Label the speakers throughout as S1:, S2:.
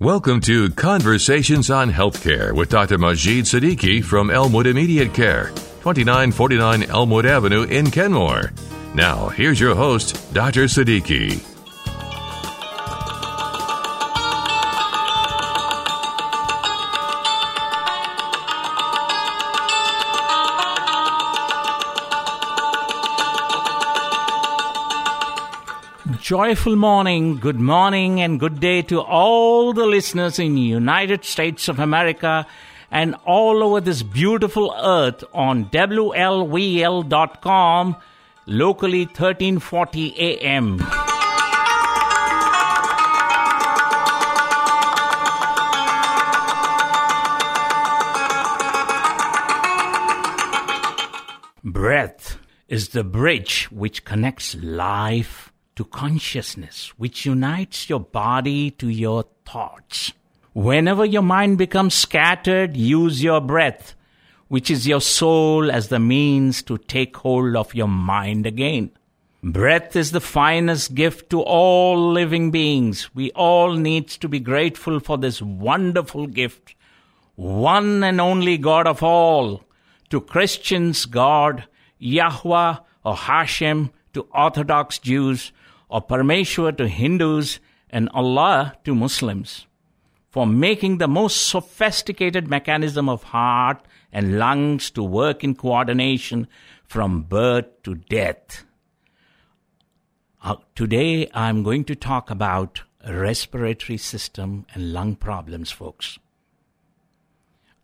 S1: Welcome to Conversations on Healthcare with Dr. Majid Siddiqui from Elmwood Immediate Care, 2949 Elmwood Avenue in Kenmore. Now, here's your host, Dr. Siddiqui.
S2: Joyful morning, good morning, and good day to all the listeners in United States of America and all over this beautiful earth on WLVL.com, locally 1340 AM. Breath is the bridge which connects life to consciousness, which unites your body to your thoughts. Whenever your mind becomes scattered, use your breath, which is your soul, as the means to take hold of your mind again. Breath is the finest gift to all living beings. We all need to be grateful for this wonderful gift. One and only God of all. To Christians, God, Yahweh or Hashem, to Orthodox Jews, or Parameshwar to Hindus and Allah to Muslims for making the most sophisticated mechanism of heart and lungs to work in coordination from birth to death. Uh, today I'm going to talk about respiratory system and lung problems, folks.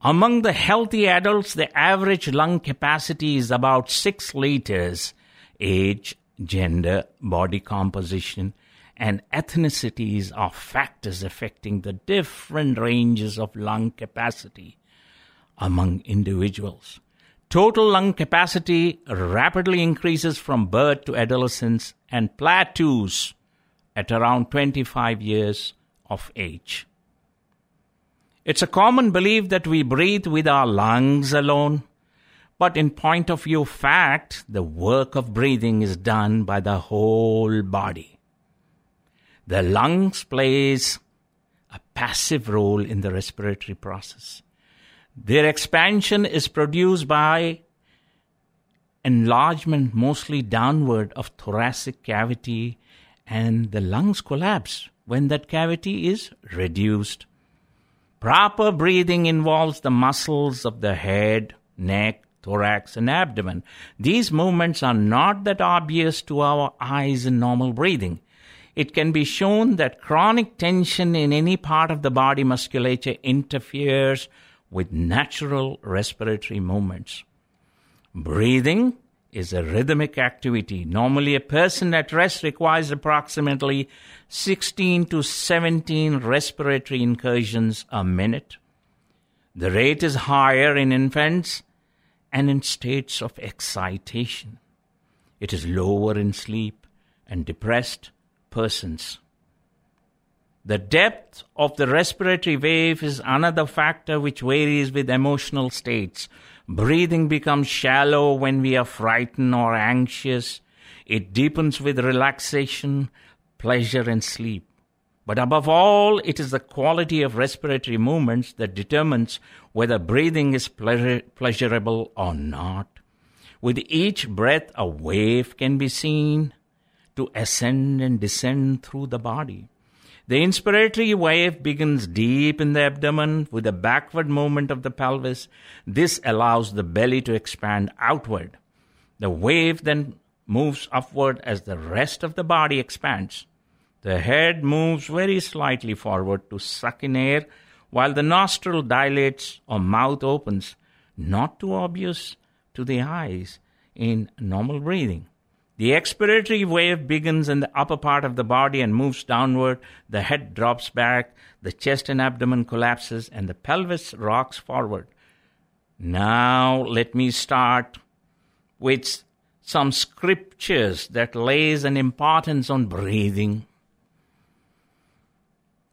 S2: Among the healthy adults, the average lung capacity is about 6 liters, age gender, body composition, and ethnicities are factors affecting the different ranges of lung capacity among individuals. Total lung capacity rapidly increases from birth to adolescence and plateaus at around 25 years of age. It's a common belief that we breathe with our lungs alone but in point of view fact, the work of breathing is done by the whole body. The lungs plays a passive role in the respiratory process. Their expansion is produced by enlargement mostly downward of thoracic cavity and the lungs collapse when that cavity is reduced. Proper breathing involves the muscles of the head, neck, thorax, and abdomen. These movements are not that obvious to our eyes in normal breathing. It can be shown that chronic tension in any part of the body musculature interferes with natural respiratory movements. Breathing is a rhythmic activity. Normally, a person at rest requires approximately 16 to 17 respiratory incursions a minute. The rate is higher in infants and in states of excitation. It is lower in sleep and depressed persons. The depth of the respiratory wave is another factor which varies with emotional states. Breathing becomes shallow when we are frightened or anxious. It deepens with relaxation, pleasure, and sleep. But above all, it is the quality of respiratory movements that determines whether breathing is pleasurable or not. With each breath, a wave can be seen to ascend and descend through the body. The inspiratory wave begins deep in the abdomen with a backward movement of the pelvis. This allows the belly to expand outward. The wave then moves upward as the rest of the body expands. The head moves very slightly forward to suck in air while the nostril dilates or mouth opens, not too obvious to the eyes in normal breathing. The expiratory wave begins in the upper part of the body and moves downward. The head drops back, the chest and abdomen collapses, and the pelvis rocks forward. Now let me start with some scriptures that lays an importance on breathing.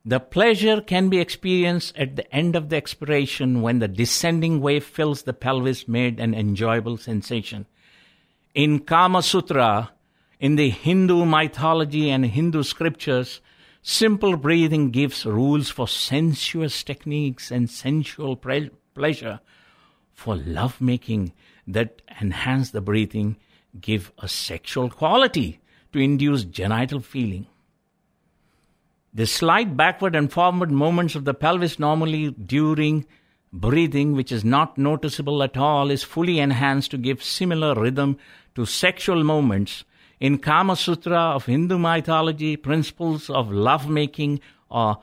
S2: The pleasure can be experienced at the end of the expiration when the descending wave fills the pelvis, made an enjoyable sensation. In Kama Sutra, in the Hindu mythology and Hindu scriptures, Simple breathing gives rules for sensuous techniques and sensual pre- pleasure. For lovemaking that enhance the breathing, give a sexual quality to induce genital feeling. The slight backward and forward movements of the pelvis normally during breathing, which is not noticeable at all, is fully enhanced to give similar rhythm to sexual movements. In Kama Sutra of Hindu mythology, principles of lovemaking or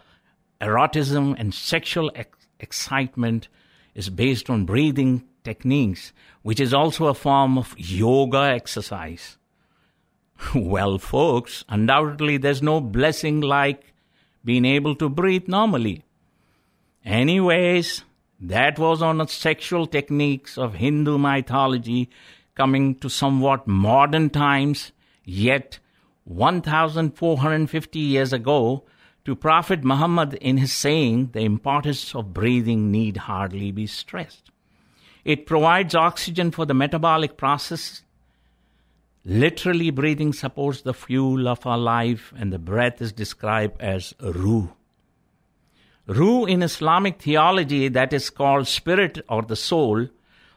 S2: erotism and sexual ex- excitement is based on breathing techniques, which is also a form of yoga exercise. well, folks, undoubtedly there's no blessing like being able to breathe normally. Anyways, that was on the sexual techniques of Hindu mythology coming to somewhat modern times, yet 1450 years ago, to Prophet Muhammad in his saying, the importance of breathing need hardly be stressed. It provides oxygen for the metabolic process Literally, breathing supports the fuel of our life, and the breath is described as ruh. Ruh in Islamic theology, that is called spirit or the soul,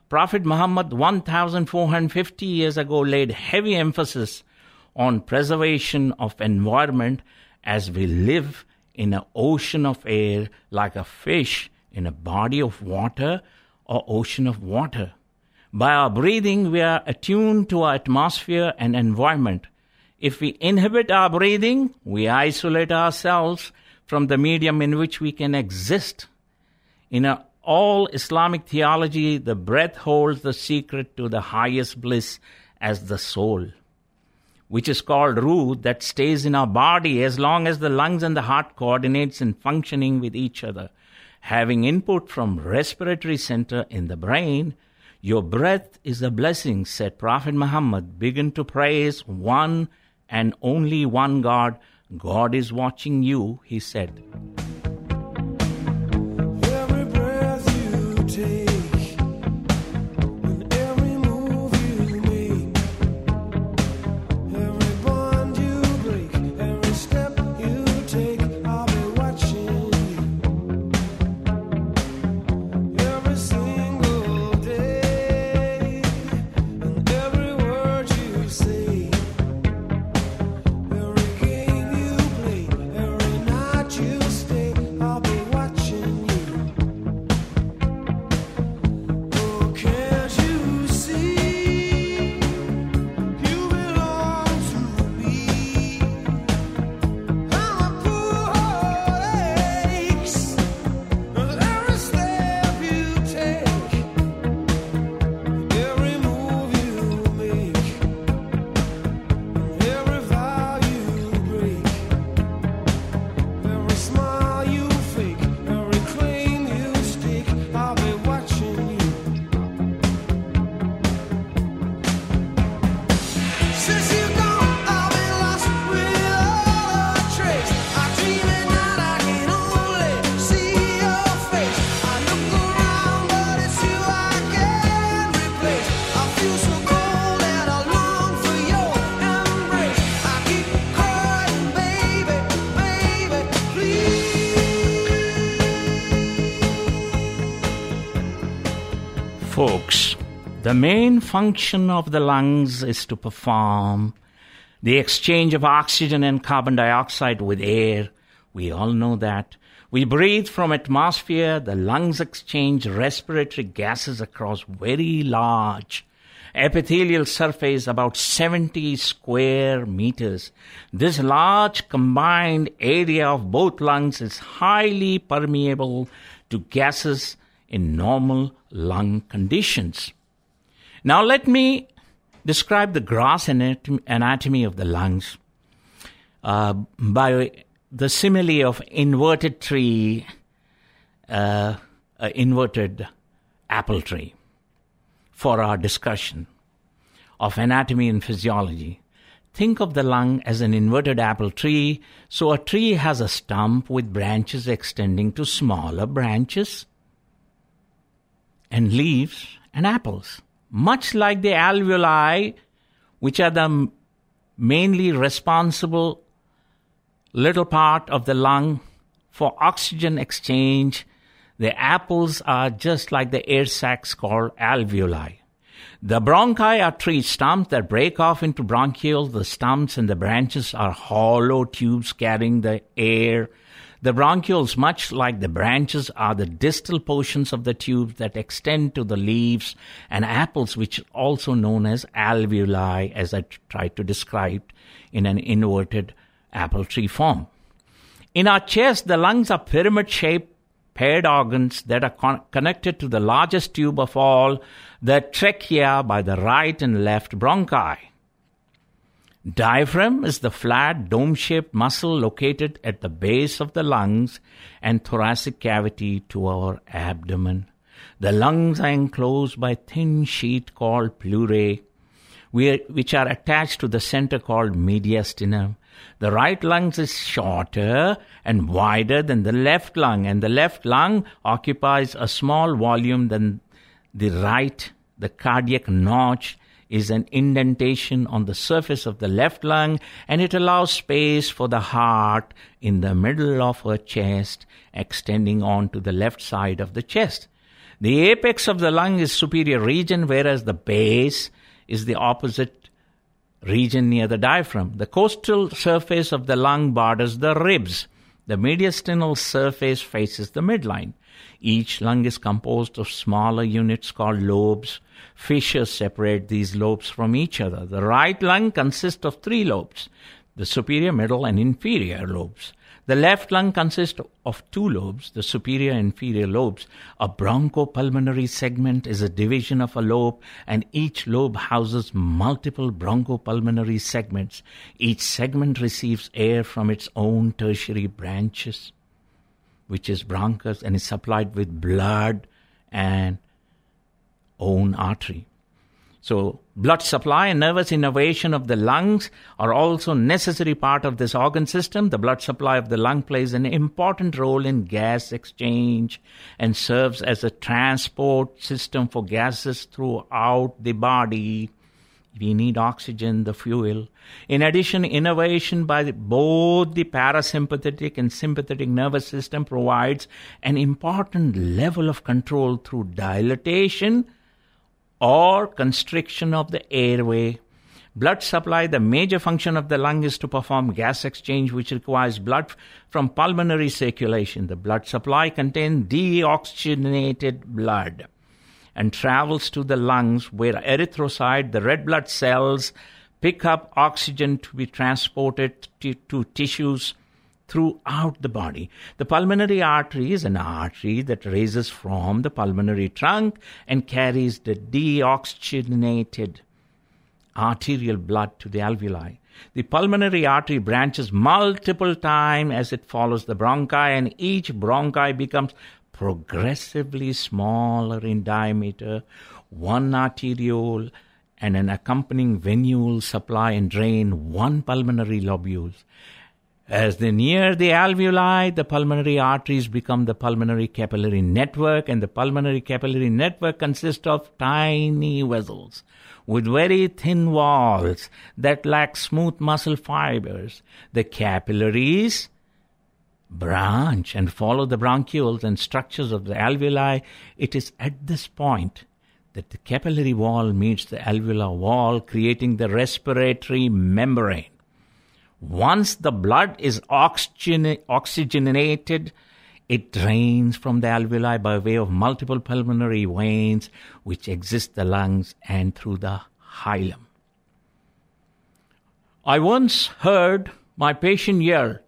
S2: Prophet Muhammad 1450 years ago laid heavy emphasis on preservation of environment as we live in an ocean of air like a fish in a body of water or ocean of water. By our breathing, we are attuned to our atmosphere and environment. If we inhibit our breathing, we isolate ourselves from the medium in which we can exist. In all Islamic theology, the breath holds the secret to the highest bliss as the soul, which is called ruh, that stays in our body as long as the lungs and the heart coordinates in functioning with each other. Having input from respiratory center in the brain, your breath is a blessing, said Prophet Muhammad. Begin to praise one and only one God. God is watching you, he said. The main function of the lungs is to perform the exchange of oxygen and carbon dioxide with air. We all know that. We breathe from atmosphere. The lungs exchange respiratory gases across very large epithelial surface about 70 square meters. This large combined area of both lungs is highly permeable to gases in normal lung conditions. Now, let me describe the gross anatomy of the lungs uh, by the simile of inverted tree, uh, inverted apple tree, for our discussion of anatomy and physiology. Think of the lung as an inverted apple tree. So a tree has a stump with branches extending to smaller branches and leaves and apples, much like the alveoli, which are the mainly responsible little part of the lung for oxygen exchange. The apples are just like the air sacs called alveoli. The bronchi are tree stumps that break off into bronchioles. The stumps and the branches are hollow tubes carrying the air. The bronchioles, much like the branches, are the distal portions of the tubes that extend to the leaves and apples, which are also known as alveoli, as I tried to describe in an inverted apple tree form. In our chest, the lungs are pyramid shaped paired organs that are con- connected to the largest tube of all, the trachea, by the right and left bronchi. Diaphragm is the flat dome shaped muscle located at the base of the lungs and thoracic cavity to our abdomen. The lungs are enclosed by thin sheet called pleurae, which are attached to the center called mediastinum. The right lung is shorter and wider than the left lung, and the left lung occupies a small volume than the right. The cardiac notch is an indentation on the surface of the left lung, and it allows space for the heart in the middle of her chest, extending on to the left side of the chest. The apex of the lung is superior region, whereas the base is the opposite region near the diaphragm. The costal surface of the lung borders the ribs. The mediastinal surface faces the midline. Each lung is composed of smaller units called lobes. Fissures separate these lobes from each other. The right lung consists of three lobes the superior, middle, and inferior lobes. The left lung consists of two lobes, the superior and inferior lobes. A bronchopulmonary segment is a division of a lobe, and each lobe houses multiple bronchopulmonary segments. Each segment receives air from its own tertiary branches, which is bronchus, and is supplied with blood and own artery. So, blood supply and nervous innervation of the lungs are also necessary part of this organ system. The blood supply of the lung plays an important role in gas exchange and serves as a transport system for gases throughout the body. We need oxygen, the fuel. In addition, innervation by the, both the parasympathetic and sympathetic nervous system provides an important level of control through dilatation or constriction of the airway. Blood supply, the major function of the lung is to perform gas exchange, which requires blood from pulmonary circulation. The blood supply contains deoxygenated blood and travels to the lungs where erythrocyte, the red blood cells, pick up oxygen to be transported to, to tissues throughout the body. The pulmonary artery is an artery that raises from the pulmonary trunk and carries the deoxygenated arterial blood to the alveoli. The pulmonary artery branches multiple times as it follows the bronchi, and each bronchi becomes progressively smaller in diameter. One arteriole and an accompanying venule supply and drain one pulmonary lobules. As they near the alveoli, the pulmonary arteries become the pulmonary capillary network, and the pulmonary capillary network consists of tiny vessels with very thin walls that lack smooth muscle fibers. The capillaries branch and follow the bronchioles and structures of the alveoli. It is at this point that the capillary wall meets the alveolar wall, creating the respiratory membrane. Once the blood is oxygen- oxygenated, it drains from the alveoli by way of multiple pulmonary veins which exist the lungs and through the hilum. I once heard my patient yell,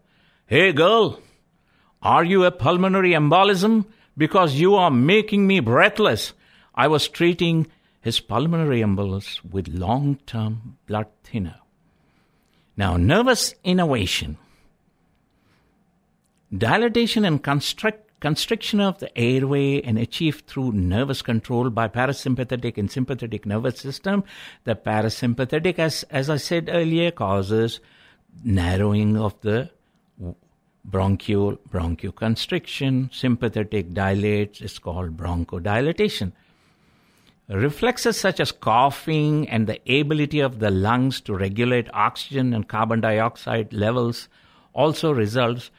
S2: Hey girl, are you a pulmonary embolism? Because you are making me breathless. I was treating his pulmonary embolus with long term blood thinner. Now, nervous innervation, dilatation and constrict, constriction of the airway and achieved through nervous control by parasympathetic and sympathetic nervous system. The parasympathetic, as, as I said earlier, causes narrowing of the bronchiole, bronchoconstriction. Sympathetic dilates is called bronchodilation. Reflexes such as coughing and the ability of the lungs to regulate oxygen and carbon dioxide levels also results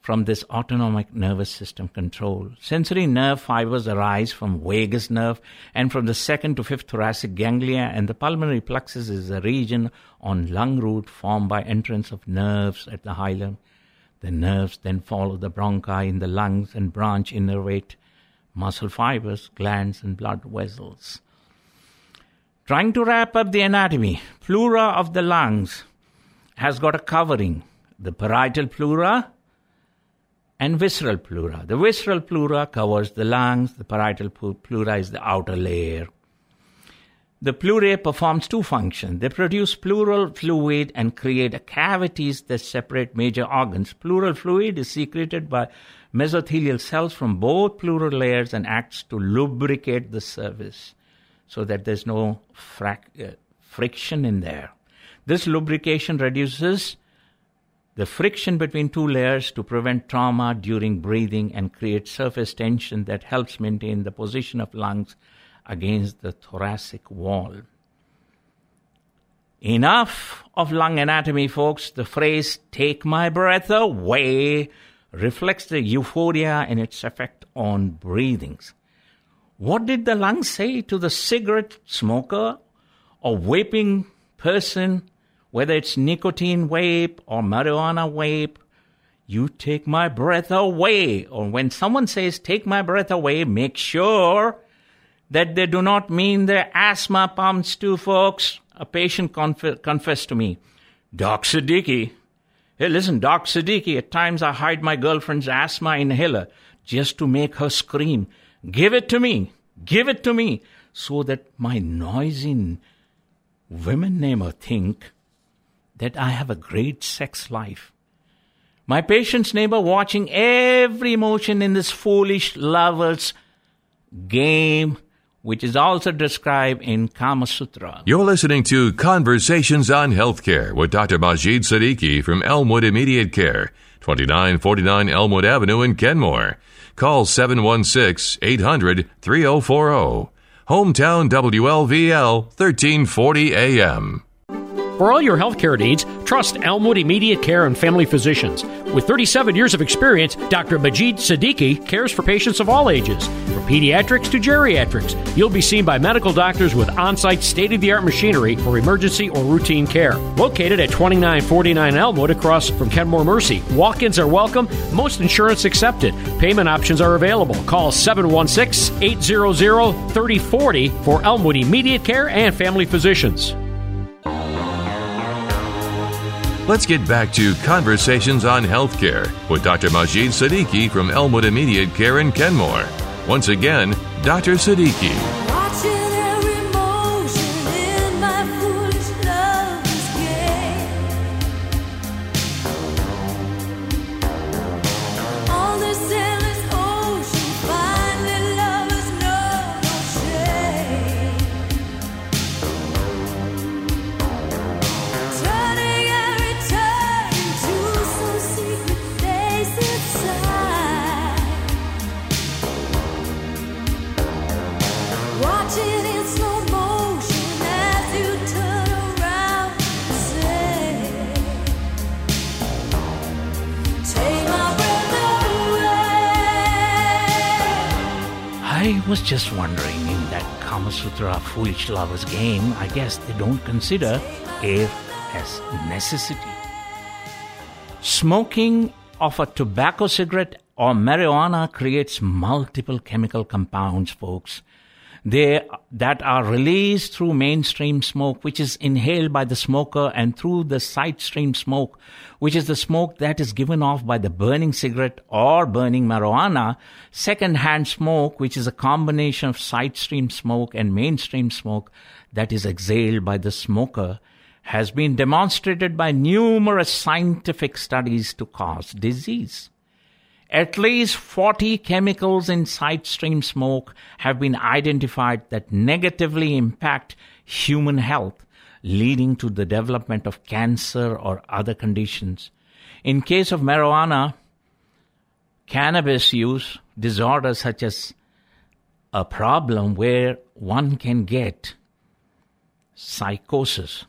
S2: from this autonomic nervous system control. Sensory nerve fibers arise from vagus nerve and from the second to fifth thoracic ganglia, and the pulmonary plexus is a region on lung root formed by entrance of nerves at the hilum. The nerves then follow the bronchi in the lungs and branch innervate muscle fibers, glands, and blood vessels. Trying to wrap up the anatomy, pleura of the lungs has got a covering. The parietal pleura and visceral pleura. The visceral pleura covers the lungs, the parietal pleura is the outer layer. The pleurae performs two functions. They produce pleural fluid and create cavities that separate major organs. Pleural fluid is secreted by mesothelial cells from both pleural layers and acts to lubricate the surface so that there's no frac- uh, friction in there. This lubrication reduces the friction between two layers to prevent trauma during breathing and create surface tension that helps maintain the position of lungs against the thoracic wall. Enough of lung anatomy, folks. The phrase, take my breath away, reflects the euphoria and its effect on breathings. What did the lung say to the cigarette smoker or vaping person whether it's nicotine vape or marijuana vape, you take my breath away. Or when someone says, take my breath away, make sure that they do not mean their asthma pumps too, folks. A patient conf- confessed to me, Doc Siddiqui, hey, listen, Doc Siddiqui, at times I hide my girlfriend's asthma inhaler just to make her scream. Give it to me. Give it to me. So that my noisy women neighbor think that I have a great sex life. My patient's neighbor watching every motion in this foolish lover's game, which is also described in Kama Sutra.
S1: You're listening to Conversations on Healthcare with Dr. Majid Siddiqui from Elmwood Immediate Care, 2949 Elmwood Avenue in Kenmore. Call 716 800 3040. Hometown WLVL 1340 AM.
S3: For all your healthcare needs, trust Elmwood Immediate Care and Family Physicians. With 37 years of experience, Dr. Majid Siddiqui cares for patients of all ages, from pediatrics to geriatrics. You'll be seen by medical doctors with on site state of the art machinery for emergency or routine care. Located at 2949 Elmwood across from Kenmore Mercy. Walk ins are welcome, most insurance accepted. Payment options are available. Call 716 800 3040 for Elmwood Immediate Care and Family Physicians.
S1: Let's get back to Conversations on Healthcare with Dr. Majid Siddiqui from Elmwood Immediate Care in Kenmore. Once again, Dr. Siddiqui.
S2: Foolish lovers game, I guess they don't consider air as necessity. Smoking of a tobacco cigarette or marijuana creates multiple chemical compounds, folks, they, that are released through mainstream smoke, which is inhaled by the smoker, and through the side stream smoke, which is the smoke that is given off by the burning cigarette or burning marijuana. Second-hand smoke, which is a combination of side stream smoke and mainstream smoke that is exhaled by the smoker, has been demonstrated by numerous scientific studies to cause disease. At least 40 chemicals in side stream smoke have been identified that negatively impact human health, leading to the development of cancer or other conditions. In case of marijuana, cannabis use disorders such as a problem where one can get psychosis.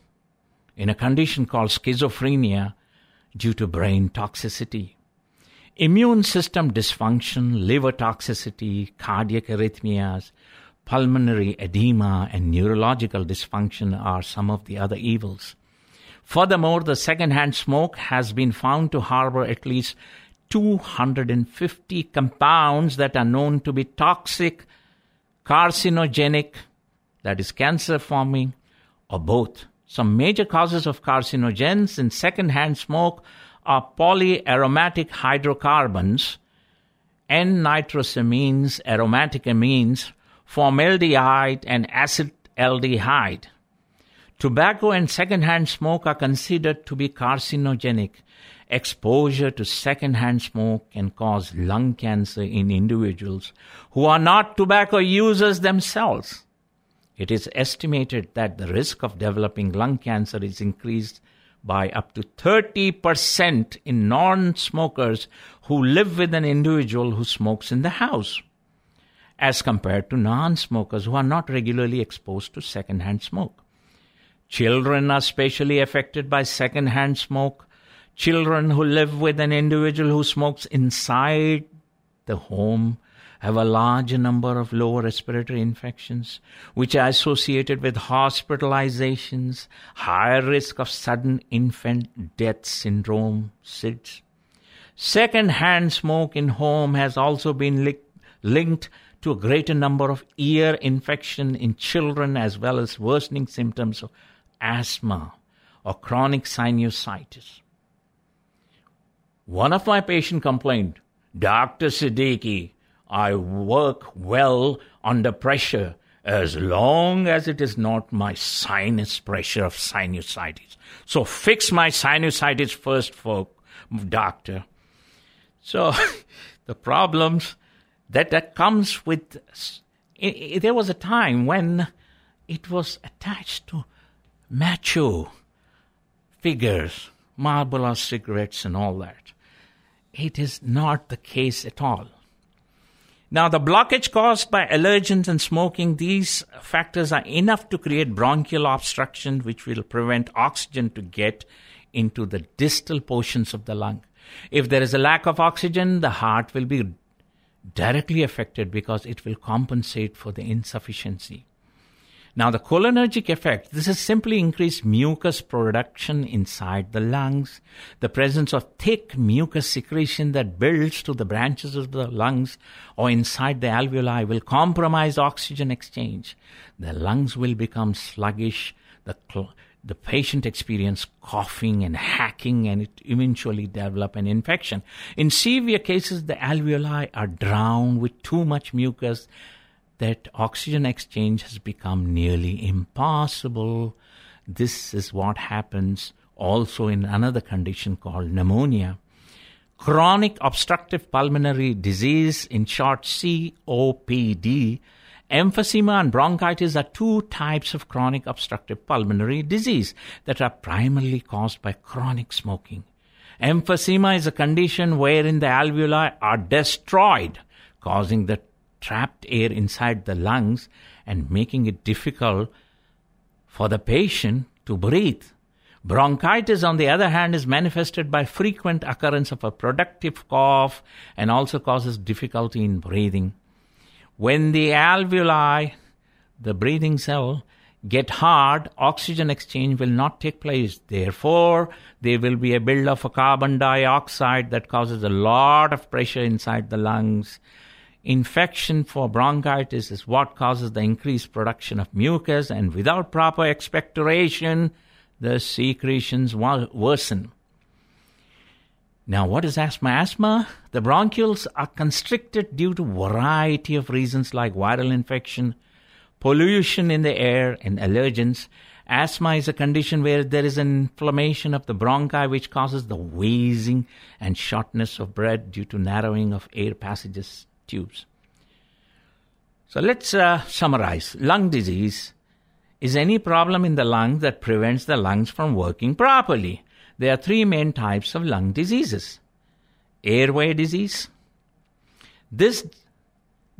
S2: In a condition called schizophrenia, due to brain toxicity. Immune system dysfunction, liver toxicity, cardiac arrhythmias, pulmonary edema, and neurological dysfunction are some of the other evils. Furthermore, the secondhand smoke has been found to harbor at least 250 compounds that are known to be toxic, carcinogenic, that is cancer forming, or both. Some major causes of carcinogens in secondhand smoke are polyaromatic hydrocarbons, N-nitrosamines, aromatic amines, formaldehyde, and acetaldehyde. Tobacco and secondhand smoke are considered to be carcinogenic. Exposure to secondhand smoke can cause lung cancer in individuals who are not tobacco users themselves. It is estimated that the risk of developing lung cancer is increased by up to 30% in non smokers who live with an individual who smokes in the house, as compared to non smokers who are not regularly exposed to secondhand smoke. Children are specially affected by secondhand smoke. Children who live with an individual who smokes inside the home have a large number of lower respiratory infections, which are associated with hospitalizations, higher risk of sudden infant death syndrome, SIDS. Second-hand smoke in home has also been li- linked to a greater number of ear infection in children as well as worsening symptoms of asthma or chronic sinusitis. One of my patients complained, Dr. Siddiqui, I work well under pressure as long as it is not my sinus pressure of sinusitis. So fix my sinusitis first, for doctor. So the problems that that comes with it, it, there was a time when it was attached to macho figures, Marlboro cigarettes, and all that. It is not the case at all. Now, the blockage caused by allergens and smoking, these factors are enough to create bronchial obstruction, which will prevent oxygen to get into the distal portions of the lung. If there is a lack of oxygen, the heart will be directly affected because it will compensate for the insufficiency. Now, the cholinergic effect, this is simply increased mucus production inside the lungs, the presence of thick mucus secretion that builds to the branches of the lungs or inside the alveoli will compromise oxygen exchange. The lungs will become sluggish, the, cl- the patient experience coughing and hacking and it eventually develop an infection. In severe cases, the alveoli are drowned with too much mucus that oxygen exchange has become nearly impossible. This is what happens also in another condition called pneumonia. Chronic obstructive pulmonary disease, in short COPD, emphysema and bronchitis are two types of chronic obstructive pulmonary disease that are primarily caused by chronic smoking. Emphysema is a condition wherein the alveoli are destroyed, causing the trapped air inside the lungs and making it difficult for the patient to breathe. Bronchitis, on the other hand, is manifested by frequent occurrence of a productive cough and also causes difficulty in breathing. When the alveoli, the breathing cell, get hard, oxygen exchange will not take place. Therefore, there will be a buildup of carbon dioxide that causes a lot of pressure inside the lungs Infection for bronchitis is what causes the increased production of mucus, and without proper expectoration, the secretions worsen. Now, what is asthma? Asthma, the bronchioles are constricted due to variety of reasons like viral infection, pollution in the air, and allergens. Asthma is a condition where there is an inflammation of the bronchi which causes the wheezing and shortness of breath due to narrowing of air passages tubes. So let's uh, summarize. Lung disease is any problem in the lungs that prevents the lungs from working properly. There are three main types of lung diseases airway disease. This,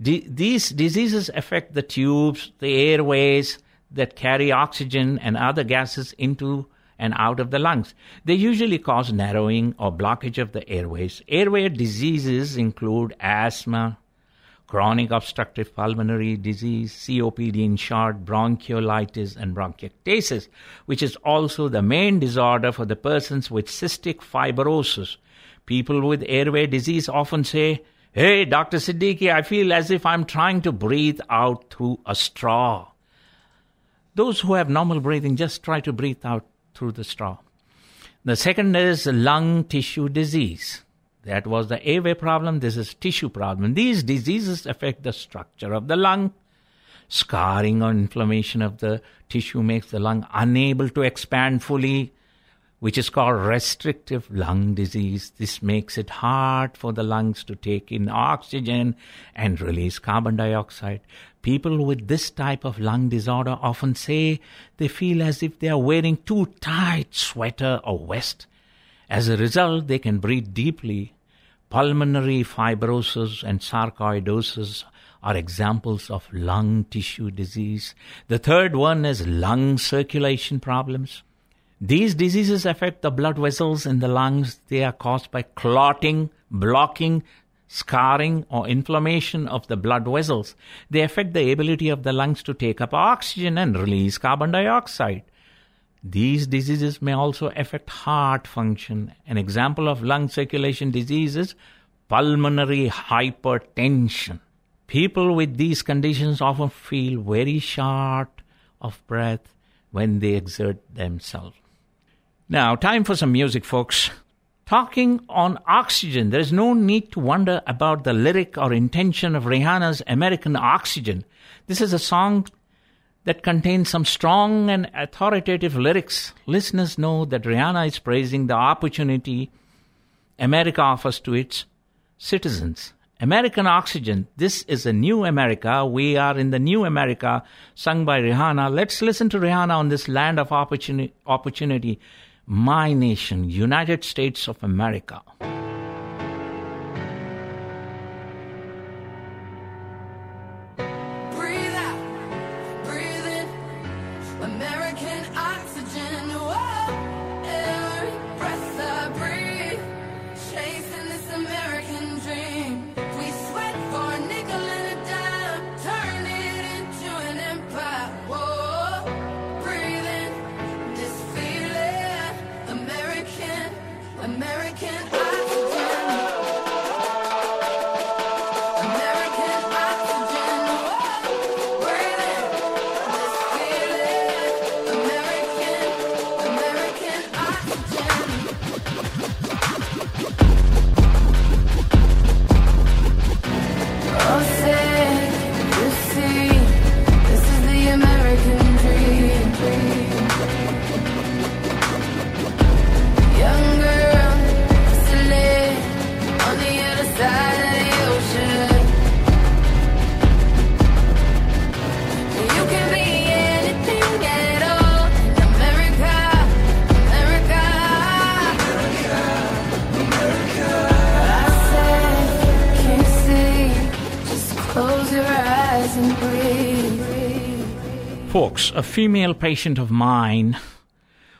S2: di- these diseases affect the tubes, the airways that carry oxygen and other gases into and out of the lungs. They usually cause narrowing or blockage of the airways. Airway diseases include asthma, chronic obstructive pulmonary disease, COPD in short, bronchiolitis, and bronchiectasis, which is also the main disorder for the persons with cystic fibrosis. People with airway disease often say, Hey, Dr. Siddiqui, I feel as if I'm trying to breathe out through a straw. Those who have normal breathing just try to breathe out through the straw. The second is lung tissue disease. That was the airway problem. This is tissue problem. These diseases affect the structure of the lung. Scarring or inflammation of the tissue makes the lung unable to expand fully, which is called restrictive lung disease. This makes it hard for the lungs to take in oxygen and release carbon dioxide. People with this type of lung disorder often say they feel as if they are wearing too tight sweater or vest as a result, they can breathe deeply. Pulmonary fibrosis and sarcoidosis are examples of lung tissue disease. The third one is lung circulation problems. These diseases affect the blood vessels in the lungs. They are caused by clotting, blocking, scarring, or inflammation of the blood vessels. They affect the ability of the lungs to take up oxygen and release carbon dioxide. These diseases may also affect heart function. An example of lung circulation disease is pulmonary hypertension. People with these conditions often feel very short of breath when they exert themselves. Now, time for some music, folks. Talking on oxygen, there is no need to wonder about the lyric or intention of Rihanna's American Oxygen. This is a song that contains some strong and authoritative lyrics, listeners know that Rihanna is praising the opportunity America offers to its citizens. American Oxygen, this is a new America. We are in the new America, sung by Rihanna. Let's listen to Rihanna on this land of opportunity, opportunity my nation, United States of America. A female patient of mine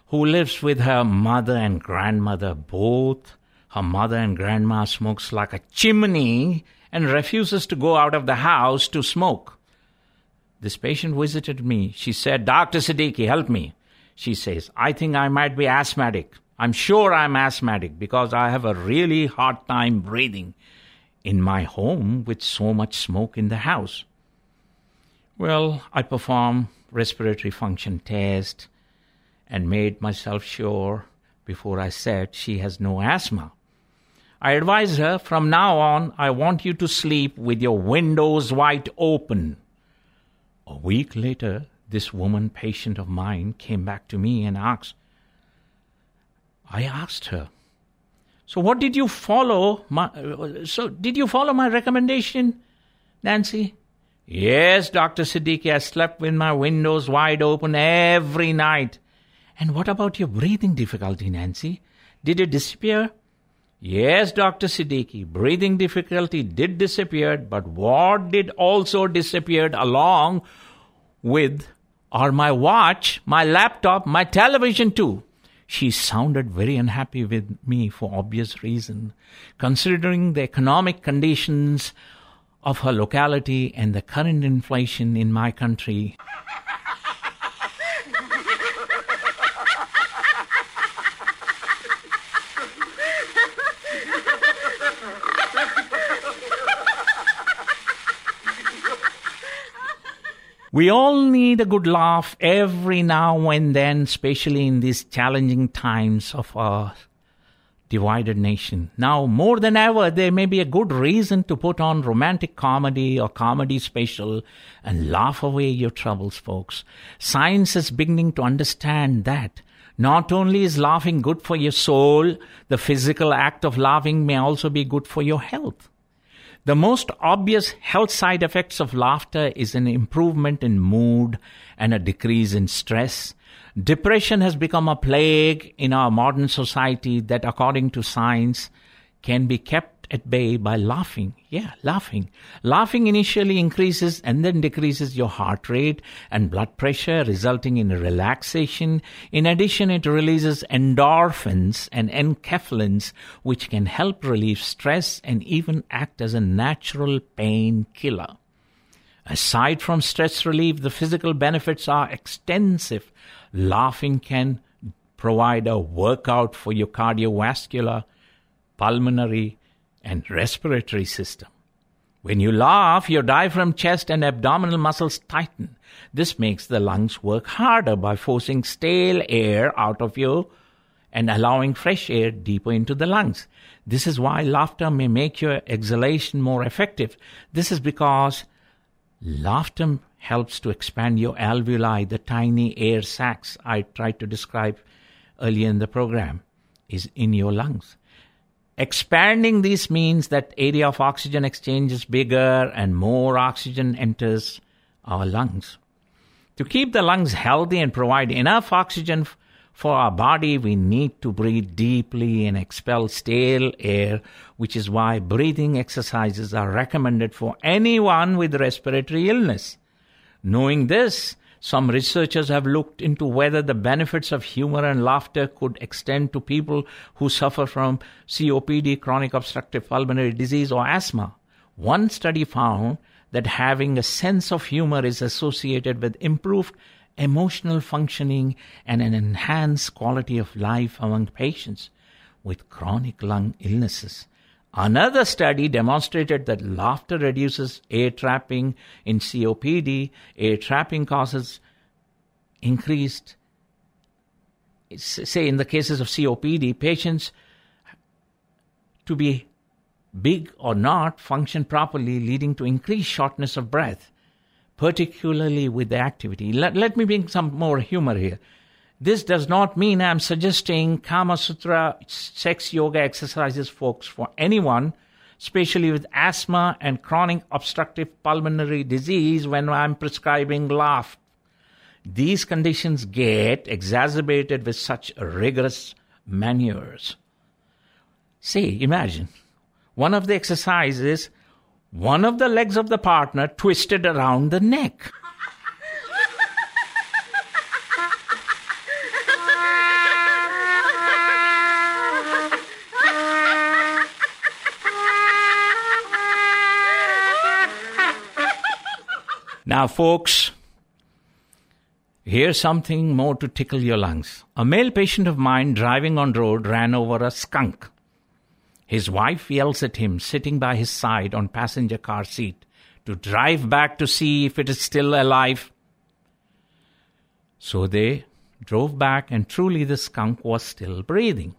S2: who lives with her mother and grandmother both. Her mother and grandma smokes like a chimney and refuses to go out of the house to smoke. This patient visited me. She said, Dr. Siddiqui, help me. She says, I think I might be asthmatic. I'm sure I'm asthmatic because I have a really hard time breathing in my home with so much smoke in the house. Well, I perform respiratory function test and made myself sure before I said she has no asthma. I advised her from now on, I want you to sleep with your windows wide open. A week later, this woman patient of mine came back to me and asked, I asked her, so what did you follow? My, uh, so did you follow my recommendation, Nancy? Yes, Dr. Siddiqui, I slept with my windows wide open every night. And what about your breathing difficulty, Nancy? Did it disappear? Yes, Dr. Siddiqui, breathing difficulty did disappear, but what did also disappeared along with are my watch, my laptop, my television too. She sounded very unhappy with me for obvious reason, considering the economic conditions of her locality and the current inflation in my country. We all need a good laugh every now and then, especially in these challenging times of our divided nation. Now, more than ever, there may be a good reason to put on romantic comedy or comedy special and laugh away your troubles, folks. Science is beginning to understand that. Not only is laughing good for your soul, the physical act of laughing may also be good for your health. The most obvious health side effects of laughter is an improvement in mood and a decrease in stress. Depression has become a plague in our modern society that, according to science, can be kept at bay by laughing. Yeah, laughing. Laughing initially increases and then decreases your heart rate and blood pressure, resulting in relaxation. In addition, it releases endorphins and enkephalins, which can help relieve stress and even act as a natural painkiller. Aside from stress relief, the physical benefits are extensive. Laughing can provide a workout for your cardiovascular, pulmonary, and respiratory system. When you laugh, your diaphragm, chest, and abdominal muscles tighten. This makes the lungs work harder by forcing stale air out of you and allowing fresh air deeper into the lungs. This is why laughter may make your exhalation more effective. This is because laughter helps to expand your alveoli, the tiny air sacs I tried to describe earlier in the program, is in your lungs. Expanding this means that area of oxygen exchange is bigger and more oxygen enters our lungs. To keep the lungs healthy and provide enough oxygen for our body, we need to breathe deeply and expel stale air, which is why breathing exercises are recommended for anyone with respiratory illness. Knowing this, some researchers have looked into whether the benefits of humor and laughter could extend to people who suffer from COPD, chronic obstructive pulmonary disease, or asthma. One study found that having a sense of humor is associated with improved emotional functioning and an enhanced quality of life among patients with chronic lung illnesses. Another study demonstrated that laughter reduces air trapping in COPD. Air trapping causes increased, say, in the cases of COPD, patients to be big or not function properly, leading to increased shortness of breath, particularly with the activity. Let, let me bring some more humor here. This does not mean I'm suggesting Kama Sutra sex yoga exercises, folks, for anyone, especially with asthma and chronic obstructive pulmonary disease, when I'm prescribing laugh. These conditions get exacerbated with such rigorous maneuvers. See, imagine one of the exercises, one of the legs of the partner twisted around the neck. Now, folks, here's something more to tickle your lungs. A male patient of mine driving on road ran over a skunk. His wife yells at him, sitting by his side on passenger car seat, to drive back to see if it is still alive. So they drove back, and truly the skunk was still breathing.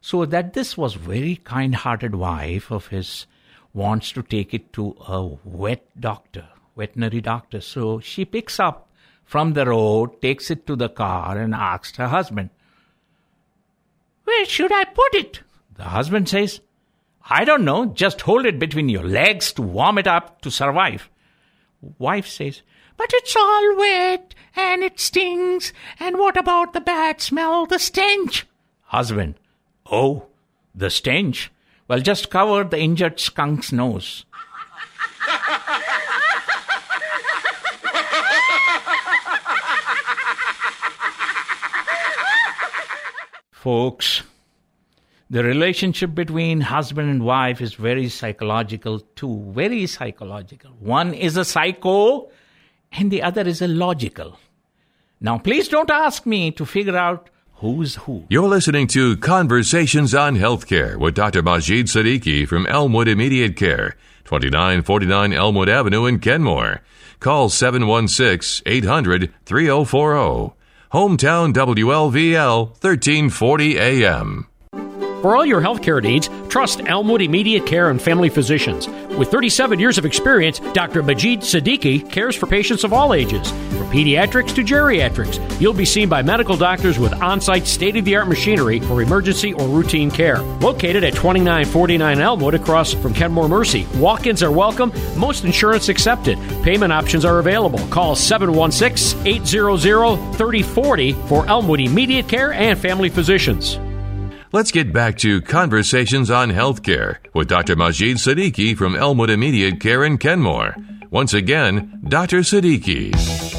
S2: So that this was very kind-hearted wife of his wants to take it to a vet doctor veterinary doctor. So she picks up from the road, takes it to the car, and asks her husband, Where should I put it? The husband says, I don't know, just hold it between your legs to warm it up to survive. Wife says, But it's all wet and it stings, and what about the bad smell, the stench? Husband, Oh, the stench? Well, just cover the injured skunk's nose. Folks, the relationship between husband and wife is very psychological too. Very psychological. One is a psycho and the other is a logical. Now, please don't ask me to figure out who's who.
S1: You're listening to Conversations on Healthcare with Dr. Majid Siddiqui from Elmwood Immediate Care, 2949 Elmwood Avenue in Kenmore. Call 716 800 3040. Hometown WLVL 1340 AM.
S3: For all your healthcare needs, trust Elmwood Immediate Care and Family Physicians. With 37 years of experience, Dr. Majid Siddiqui cares for patients of all ages, from pediatrics to geriatrics. You'll be seen by medical doctors with on site state of the art machinery for emergency or routine care. Located at 2949 Elmwood across from Kenmore Mercy. Walk ins are welcome, most insurance accepted. Payment options are available. Call 716 800 3040 for Elmwood Immediate Care and Family Physicians.
S1: Let's get back to Conversations on Healthcare with Dr. Majid Siddiqui from Elmwood Immediate Care in Kenmore. Once again, Dr. Siddiqui.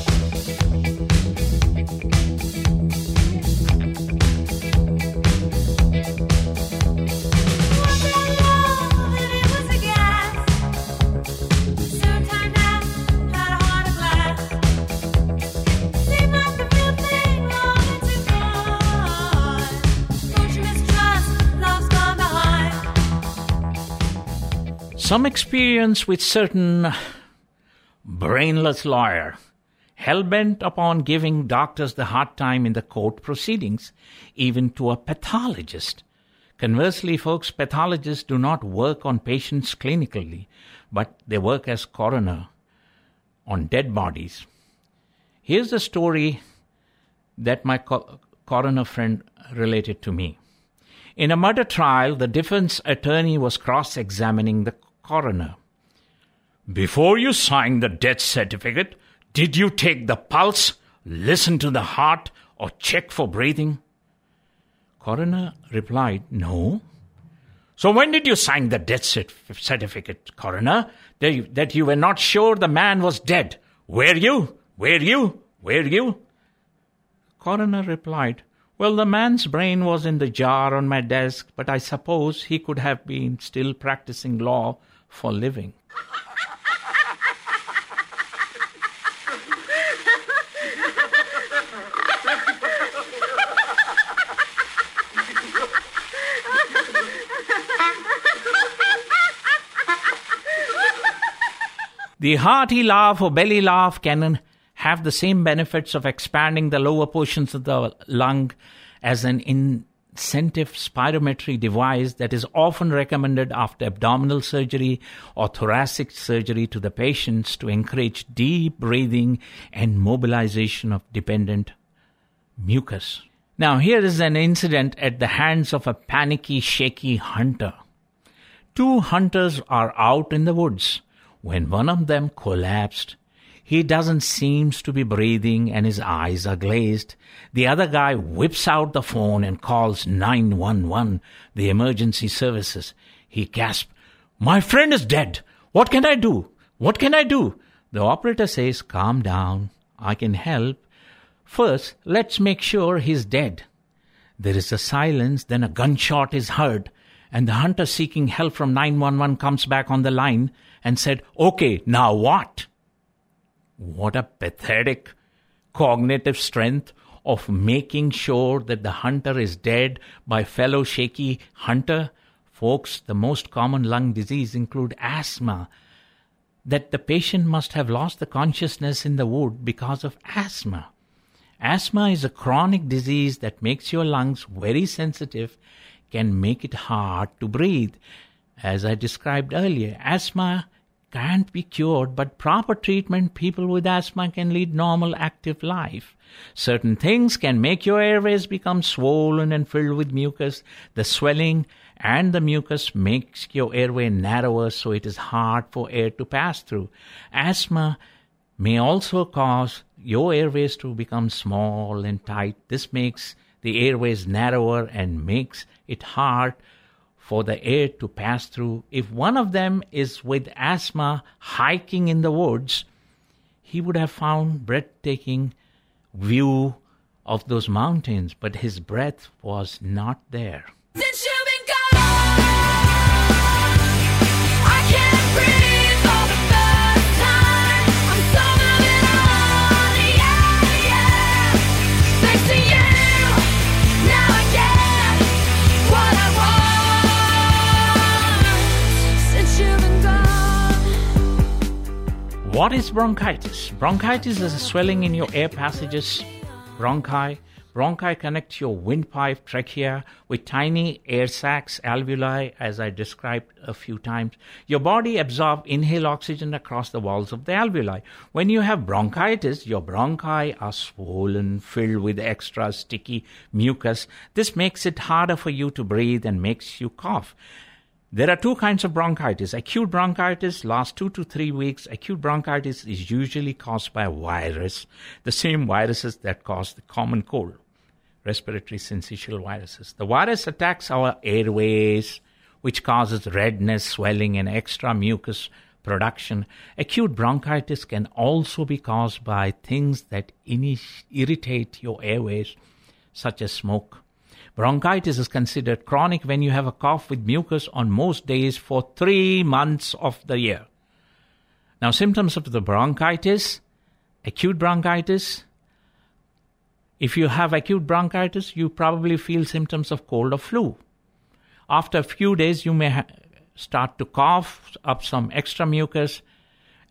S2: Some experience with certain brainless lawyer hell-bent upon giving doctors the hard time in the court proceedings, even to a pathologist. Conversely, folks, pathologists do not work on patients clinically, but they work as coroner on dead bodies. Here's the story that my co- coroner friend related to me. In a murder trial, the defense attorney was cross examining the coroner. Before you signed the death certificate, did you take the pulse, listen to the heart, or check for breathing? Coroner replied, No. So when did you sign the death certificate, coroner, that you were not sure the man was dead? Were you? Were you? Were you? Coroner replied, Well, the man's brain was in the jar on my desk, but I suppose he could have been still practicing law for living. The hearty laugh or belly laugh can have the same benefits of expanding the lower portions of the lung as an in incentive spirometry device that is often recommended after abdominal surgery or thoracic surgery to the patients to encourage deep breathing and mobilization of dependent mucus. Now, here is an incident at the hands of a panicky, shaky hunter. Two hunters are out in the woods when one of them collapsed he doesn't seem to be breathing and his eyes are glazed. The other guy whips out the phone and calls 911, the emergency services. He gasps, My friend is dead. What can I do? What can I do? The operator says, Calm down. I can help. First, let's make sure he's dead. There is a silence, then a gunshot is heard, and the hunter seeking help from 911 comes back on the line and said, Okay, now what? What a pathetic cognitive strength of making sure that the hunter is dead by fellow shaky hunter. Folks, the most common lung disease include asthma. That the patient must have lost the consciousness in the wood because of asthma. Asthma is a chronic disease that makes your lungs very sensitive, can make it hard to breathe. As I described earlier, asthma can't be cured, but proper treatment, people with asthma can lead normal active life. Certain things can make your airways become swollen and filled with mucus. The swelling and the mucus makes your airway narrower so it is hard for air to pass through. Asthma may also cause your airways to become small and tight. This makes the airways narrower and makes it hard for the air to pass through. If one of them is with asthma hiking in the woods, he would have found breathtaking view of those mountains, but his breath was not there.
S4: What
S2: is bronchitis? Bronchitis is a swelling in your air passages, bronchi. Bronchi connect your windpipe, trachea, with tiny air sacs, alveoli, as I described a few times. Your body absorbs inhale oxygen across the walls of the alveoli. When you have bronchitis, your bronchi are swollen, filled with extra sticky mucus. This makes it harder for you to breathe and makes you cough. There are two kinds of bronchitis. Acute bronchitis lasts two to three weeks. Acute bronchitis is usually caused by a virus, the same viruses that cause the common cold, respiratory syncytial viruses. The virus attacks our airways, which causes redness, swelling, and extra mucus production. Acute bronchitis can also be caused by things that irritate your airways, such as smoke. Bronchitis is considered chronic when you have a cough with mucus on most days for three months of the year. Now, symptoms of the bronchitis, acute bronchitis. If you have acute bronchitis, you probably feel symptoms of cold or flu. After a few days, you may ha- start to cough up some extra mucus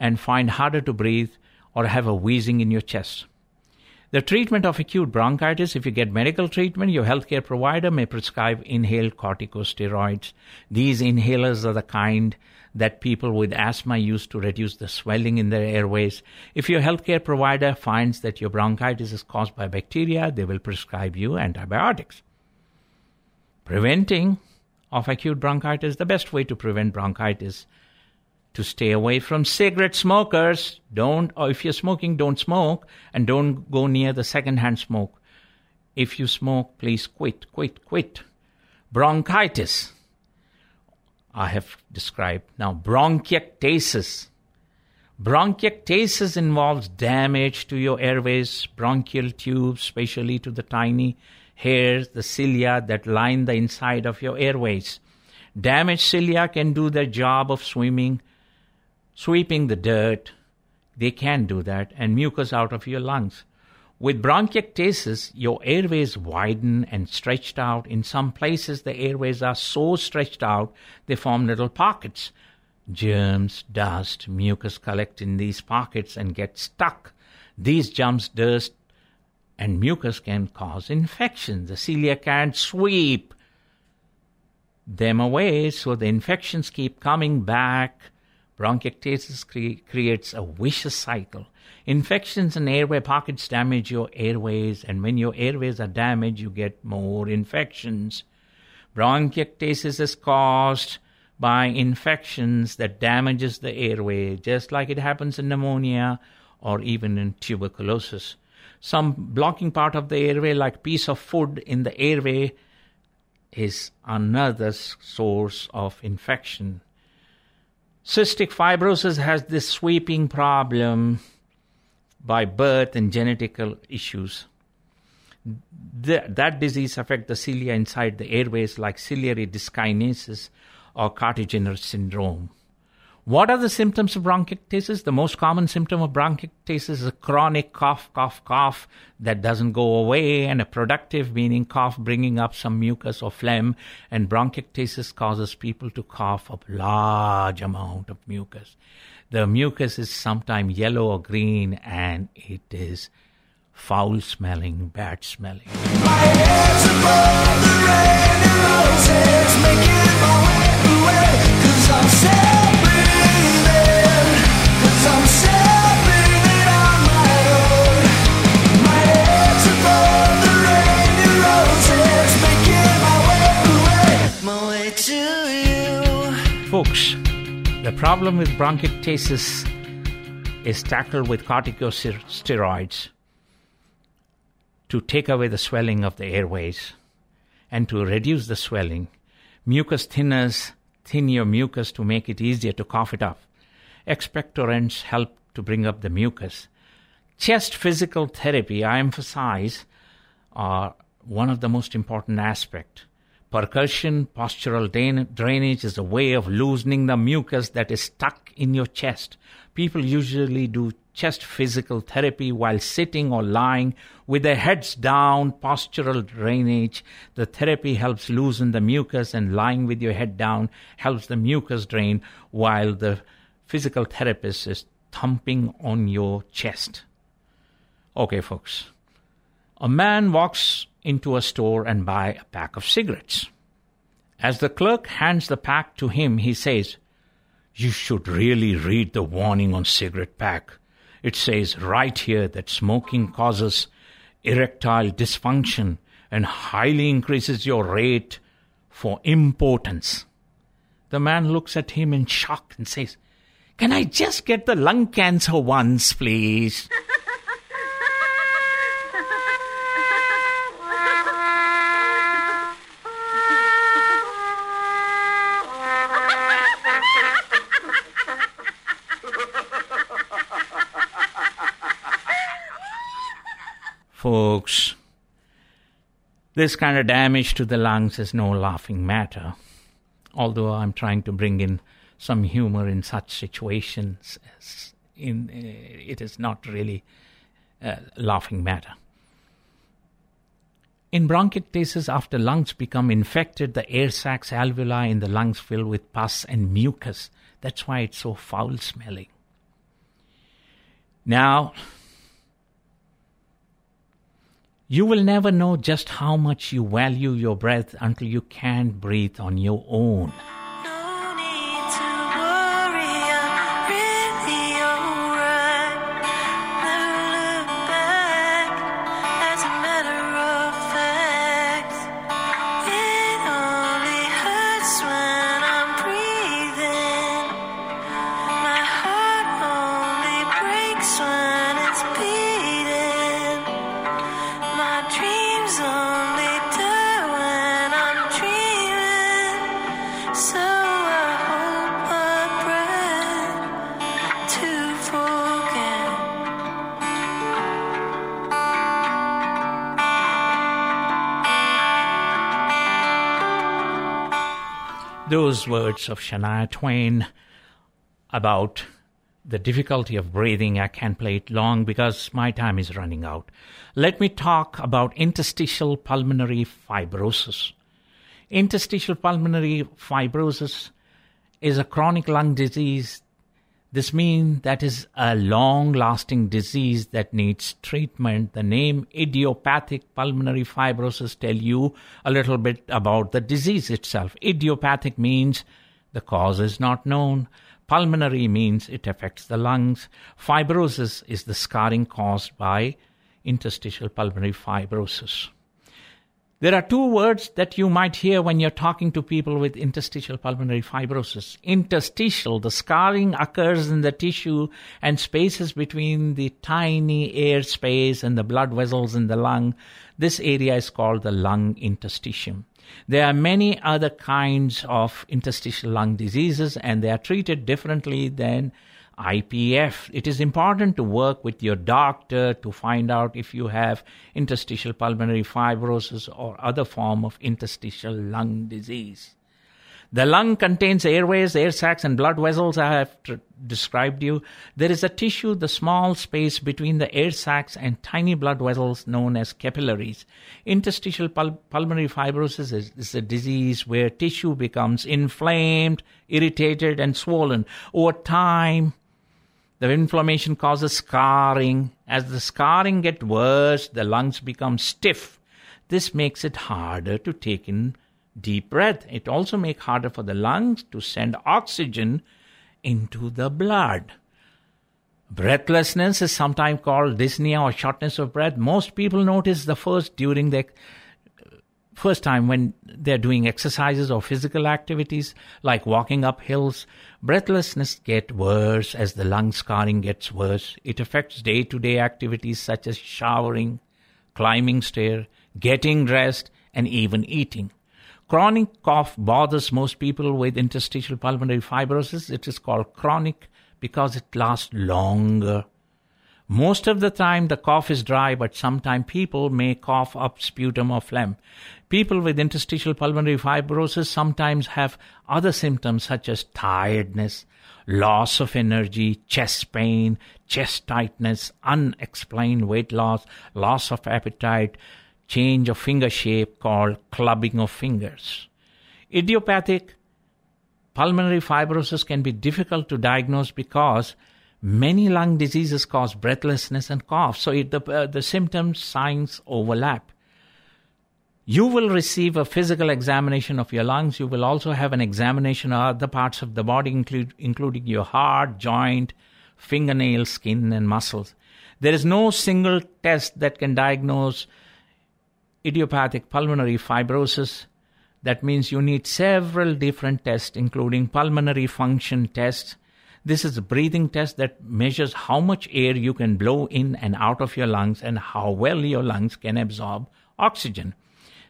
S2: and find harder to breathe or have a wheezing in your chest. The treatment of acute bronchitis, if you get medical treatment, your healthcare provider may prescribe inhaled corticosteroids. These inhalers are the kind that people with asthma use to reduce the swelling in their airways. If your healthcare provider finds that your bronchitis is caused by bacteria, they will prescribe you antibiotics. Preventing of acute bronchitis, the best way to prevent bronchitis to stay away from cigarette smokers. Don't, or if you're smoking, don't smoke and don't go near the secondhand smoke. If you smoke, please quit, quit, quit. Bronchitis. I have described. Now, bronchiectasis. Bronchiectasis involves damage to your airways, bronchial tubes, especially to the tiny hairs, the cilia that line the inside of your airways. Damaged cilia can do their job of swimming sweeping the dirt. They can do that, and mucus out of your lungs. With bronchiectasis, your airways widen and stretched out. In some places, the airways are so stretched out they form little pockets. Germs, dust, mucus collect in these pockets and get stuck. These germs, dust, and mucus can cause infections. The cilia can't sweep them away, so the infections keep coming back. Bronchiectasis cre- creates a vicious cycle. Infections and airway pockets damage your airways, and when your airways are damaged, you get more infections. Bronchiectasis is caused by infections that damages the airway, just like it happens in pneumonia or even in tuberculosis. Some blocking part of the airway, like piece of food in the airway, is another source of infection. Cystic fibrosis has this sweeping problem by birth and genetical issues. The, that disease affects the cilia inside the airways like ciliary dyskinesis or Kartagener syndrome. What are the symptoms of bronchiectasis? The most common symptom of bronchiectasis is a chronic cough, cough, cough that doesn't go away, and a productive, meaning cough bringing up some mucus or phlegm. And bronchiectasis causes people to cough up large amount of mucus. The mucus is sometimes yellow or green, and it is foul smelling, bad smelling. Folks, the problem with bronchiectasis is tackled with corticosteroids to take away the swelling of the airways and to reduce the swelling. Mucus thinners thin your mucus to make it easier to cough it up. Expectorants help to bring up the mucus. Chest physical therapy, I emphasize, are one of the most important aspects. Percussion, postural drain- drainage is a way of loosening the mucus that is stuck in your chest. People usually do chest physical therapy while sitting or lying with their heads down, postural drainage. The therapy helps loosen the mucus, and lying with your head down helps the mucus drain while the physical therapist is thumping on your chest. Okay, folks. A man walks into a store and buy a pack of cigarettes. As the clerk hands the pack to him, he says, You should really read the warning on cigarette pack. It says right here that smoking causes erectile dysfunction and highly increases your rate for impotence. The man looks at him in shock and says, Can I just get the lung cancer once, please? Folks, this kind of damage to the lungs is no laughing matter. Although I'm trying to bring in some humor in such situations, in, uh, it is not really a laughing matter. In bronchiectasis, after lungs become infected, the air sacs alveoli in the lungs fill with pus and mucus. That's why it's so foul smelling. Now, you will never know just how much you value your breath until you can't breathe on your own. Words of Shania Twain about the difficulty of breathing, I can't play it long because my time is running out. Let me talk about interstitial pulmonary fibrosis. Interstitial pulmonary fibrosis is a chronic lung disease. This means that is a long lasting disease that needs treatment. The name idiopathic pulmonary fibrosis tell you a little bit about the disease itself. Idiopathic means the cause is not known. Pulmonary means it affects the lungs. Fibrosis is the scarring caused by interstitial pulmonary fibrosis. There are two words that you might hear when you're talking to people with interstitial pulmonary fibrosis. Interstitial, the scarring occurs in the tissue and spaces between the tiny air space and the blood vessels in the lung. This area is called the lung interstitium. There are many other kinds of interstitial lung diseases and they are treated differently than IPF. It is important to work with your doctor to find out if you have interstitial pulmonary fibrosis or other form of interstitial lung disease. The lung contains airways, air sacs, and blood vessels. I have tr- described you. There is a tissue, the small space between the air sacs and tiny blood vessels known as capillaries. Interstitial pul- pulmonary fibrosis is, is a disease where tissue becomes inflamed, irritated, and swollen. Over time, the inflammation causes scarring. As the scarring gets worse, the lungs become stiff. This makes it harder to take in deep breath. It also makes harder for the lungs to send oxygen into the blood. Breathlessness is sometimes called dyspnea or shortness of breath. Most people notice the first during their first time when they're doing exercises or physical activities like walking up hills breathlessness get worse as the lung scarring gets worse. It affects day-to-day activities such as showering climbing stair getting dressed and even eating. Chronic cough bothers most people with interstitial pulmonary fibrosis. It is called chronic because it lasts longer Most of the time, the cough is dry, but sometimes people may cough up sputum or phlegm. People with interstitial pulmonary fibrosis sometimes have other symptoms such as tiredness, loss of energy, chest pain, chest tightness, unexplained weight loss, loss of appetite, change of finger shape called clubbing of fingers. Idiopathic pulmonary fibrosis can be difficult to diagnose because many lung diseases cause breathlessness and cough. So it, the, uh, the symptoms, signs overlap. You will receive a physical examination of your lungs. You will also have an examination of other parts of the body, include, including your heart, joint, fingernail, skin, and muscles. There is no single test that can diagnose idiopathic pulmonary fibrosis. That means you need several different tests, including pulmonary function tests. This is a breathing test that measures how much air you can blow in and out of your lungs and how well your lungs can absorb oxygen.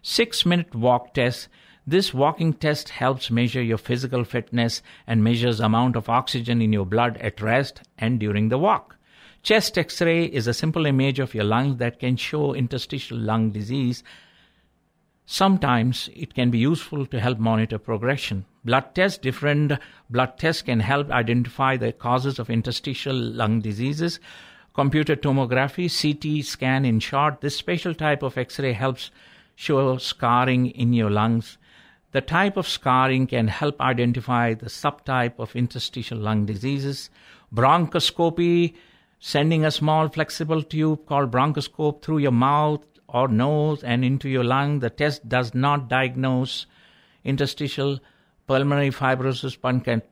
S2: Six minute walk test. This walking test helps measure your physical fitness and measures amount of oxygen in your blood at rest and during the walk. Chest X-ray is a simple image of your lungs that can show interstitial lung disease Sometimes it can be useful to help monitor progression. Blood tests, different blood tests can help identify the causes of interstitial lung diseases. Computer tomography, CT scan in short, this special type of X ray helps show scarring in your lungs. The type of scarring can help identify the subtype of interstitial lung diseases. Bronchoscopy, sending a small flexible tube called bronchoscope through your mouth or nose and into your lung. The test does not diagnose interstitial pulmonary fibrosis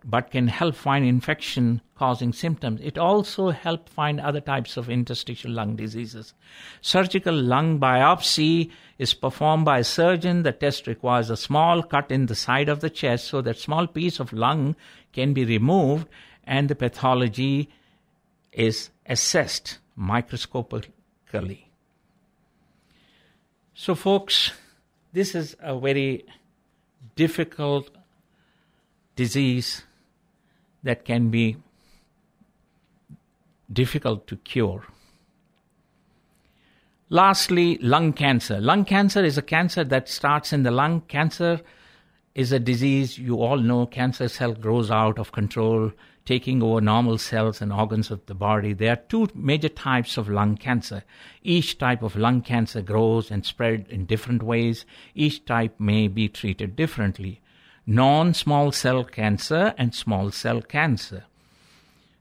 S2: but can, help find infection causing symptoms. It also helps find other types of interstitial lung diseases. Surgical lung biopsy is performed by a surgeon. The test requires a small cut in the side of the chest so that small piece of lung can be removed and the pathology is assessed microscopically. So, folks, this is a very difficult disease that can be difficult to cure. Lastly, lung cancer. Lung cancer is a cancer that starts in the lung. Cancer is a disease you all know. Cancer cell grows out of control, taking over normal cells and organs of the body. There are two major types of lung cancer. Each type of lung cancer grows and spread in different ways. Each type may be treated differently. Non-small cell cancer and small cell cancer.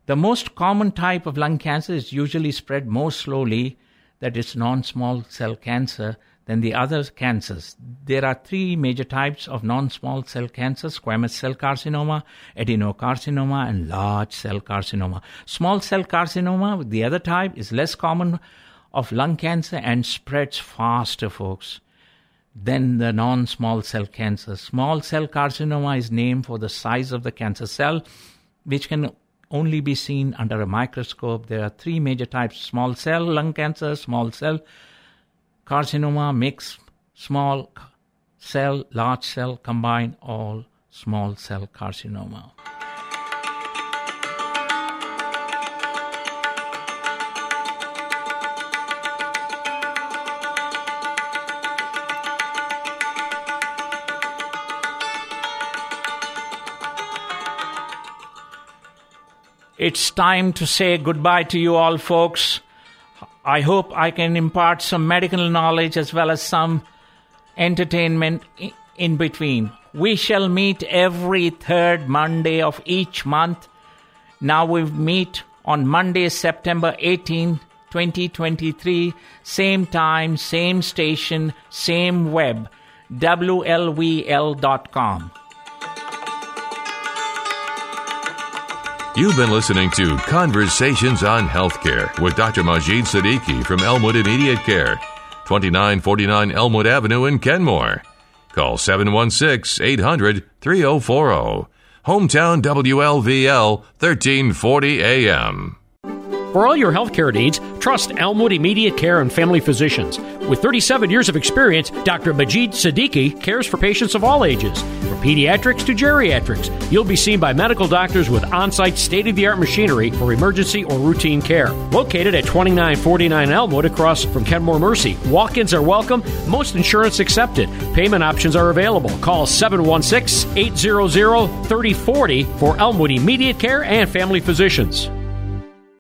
S2: The most common type of lung cancer is usually spread more slowly, that is non small cell cancer, than the other cancers. There are three major types of non small cell cancer squamous cell carcinoma, adenocarcinoma, and large cell carcinoma. Small cell carcinoma, the other type, is less common of lung cancer and spreads faster, folks than the non small cell cancer. Small cell carcinoma is named for the size of the cancer cell, which can only be seen under a microscope. There are three major types small cell lung cancer, small cell carcinoma, mixed small cell, large cell, combined, all small cell carcinoma. It's time to say goodbye to you all, folks. I hope I can impart some medical knowledge as well as some entertainment in between. We shall meet every third Monday of each month. Now we meet on Monday, September 18, 2023, same time, same station, same web, WLVL.com.
S1: You've been listening to Conversations on Healthcare with Dr. Majid Siddiqui from Elmwood Immediate Care, 2949 Elmwood Avenue in Kenmore. Call 716 800 3040. Hometown WLVL 1340 AM.
S3: For all your healthcare needs, trust Elmwood Immediate Care and Family Physicians. With 37 years of experience, Dr. Majid Siddiqui cares for patients of all ages, from pediatrics to geriatrics. You'll be seen by medical doctors with on site state of the art machinery for emergency or routine care. Located at 2949 Elmwood across from Kenmore Mercy. Walk ins are welcome, most insurance accepted. Payment options are available. Call 716 800 3040 for Elmwood Immediate Care and Family Physicians.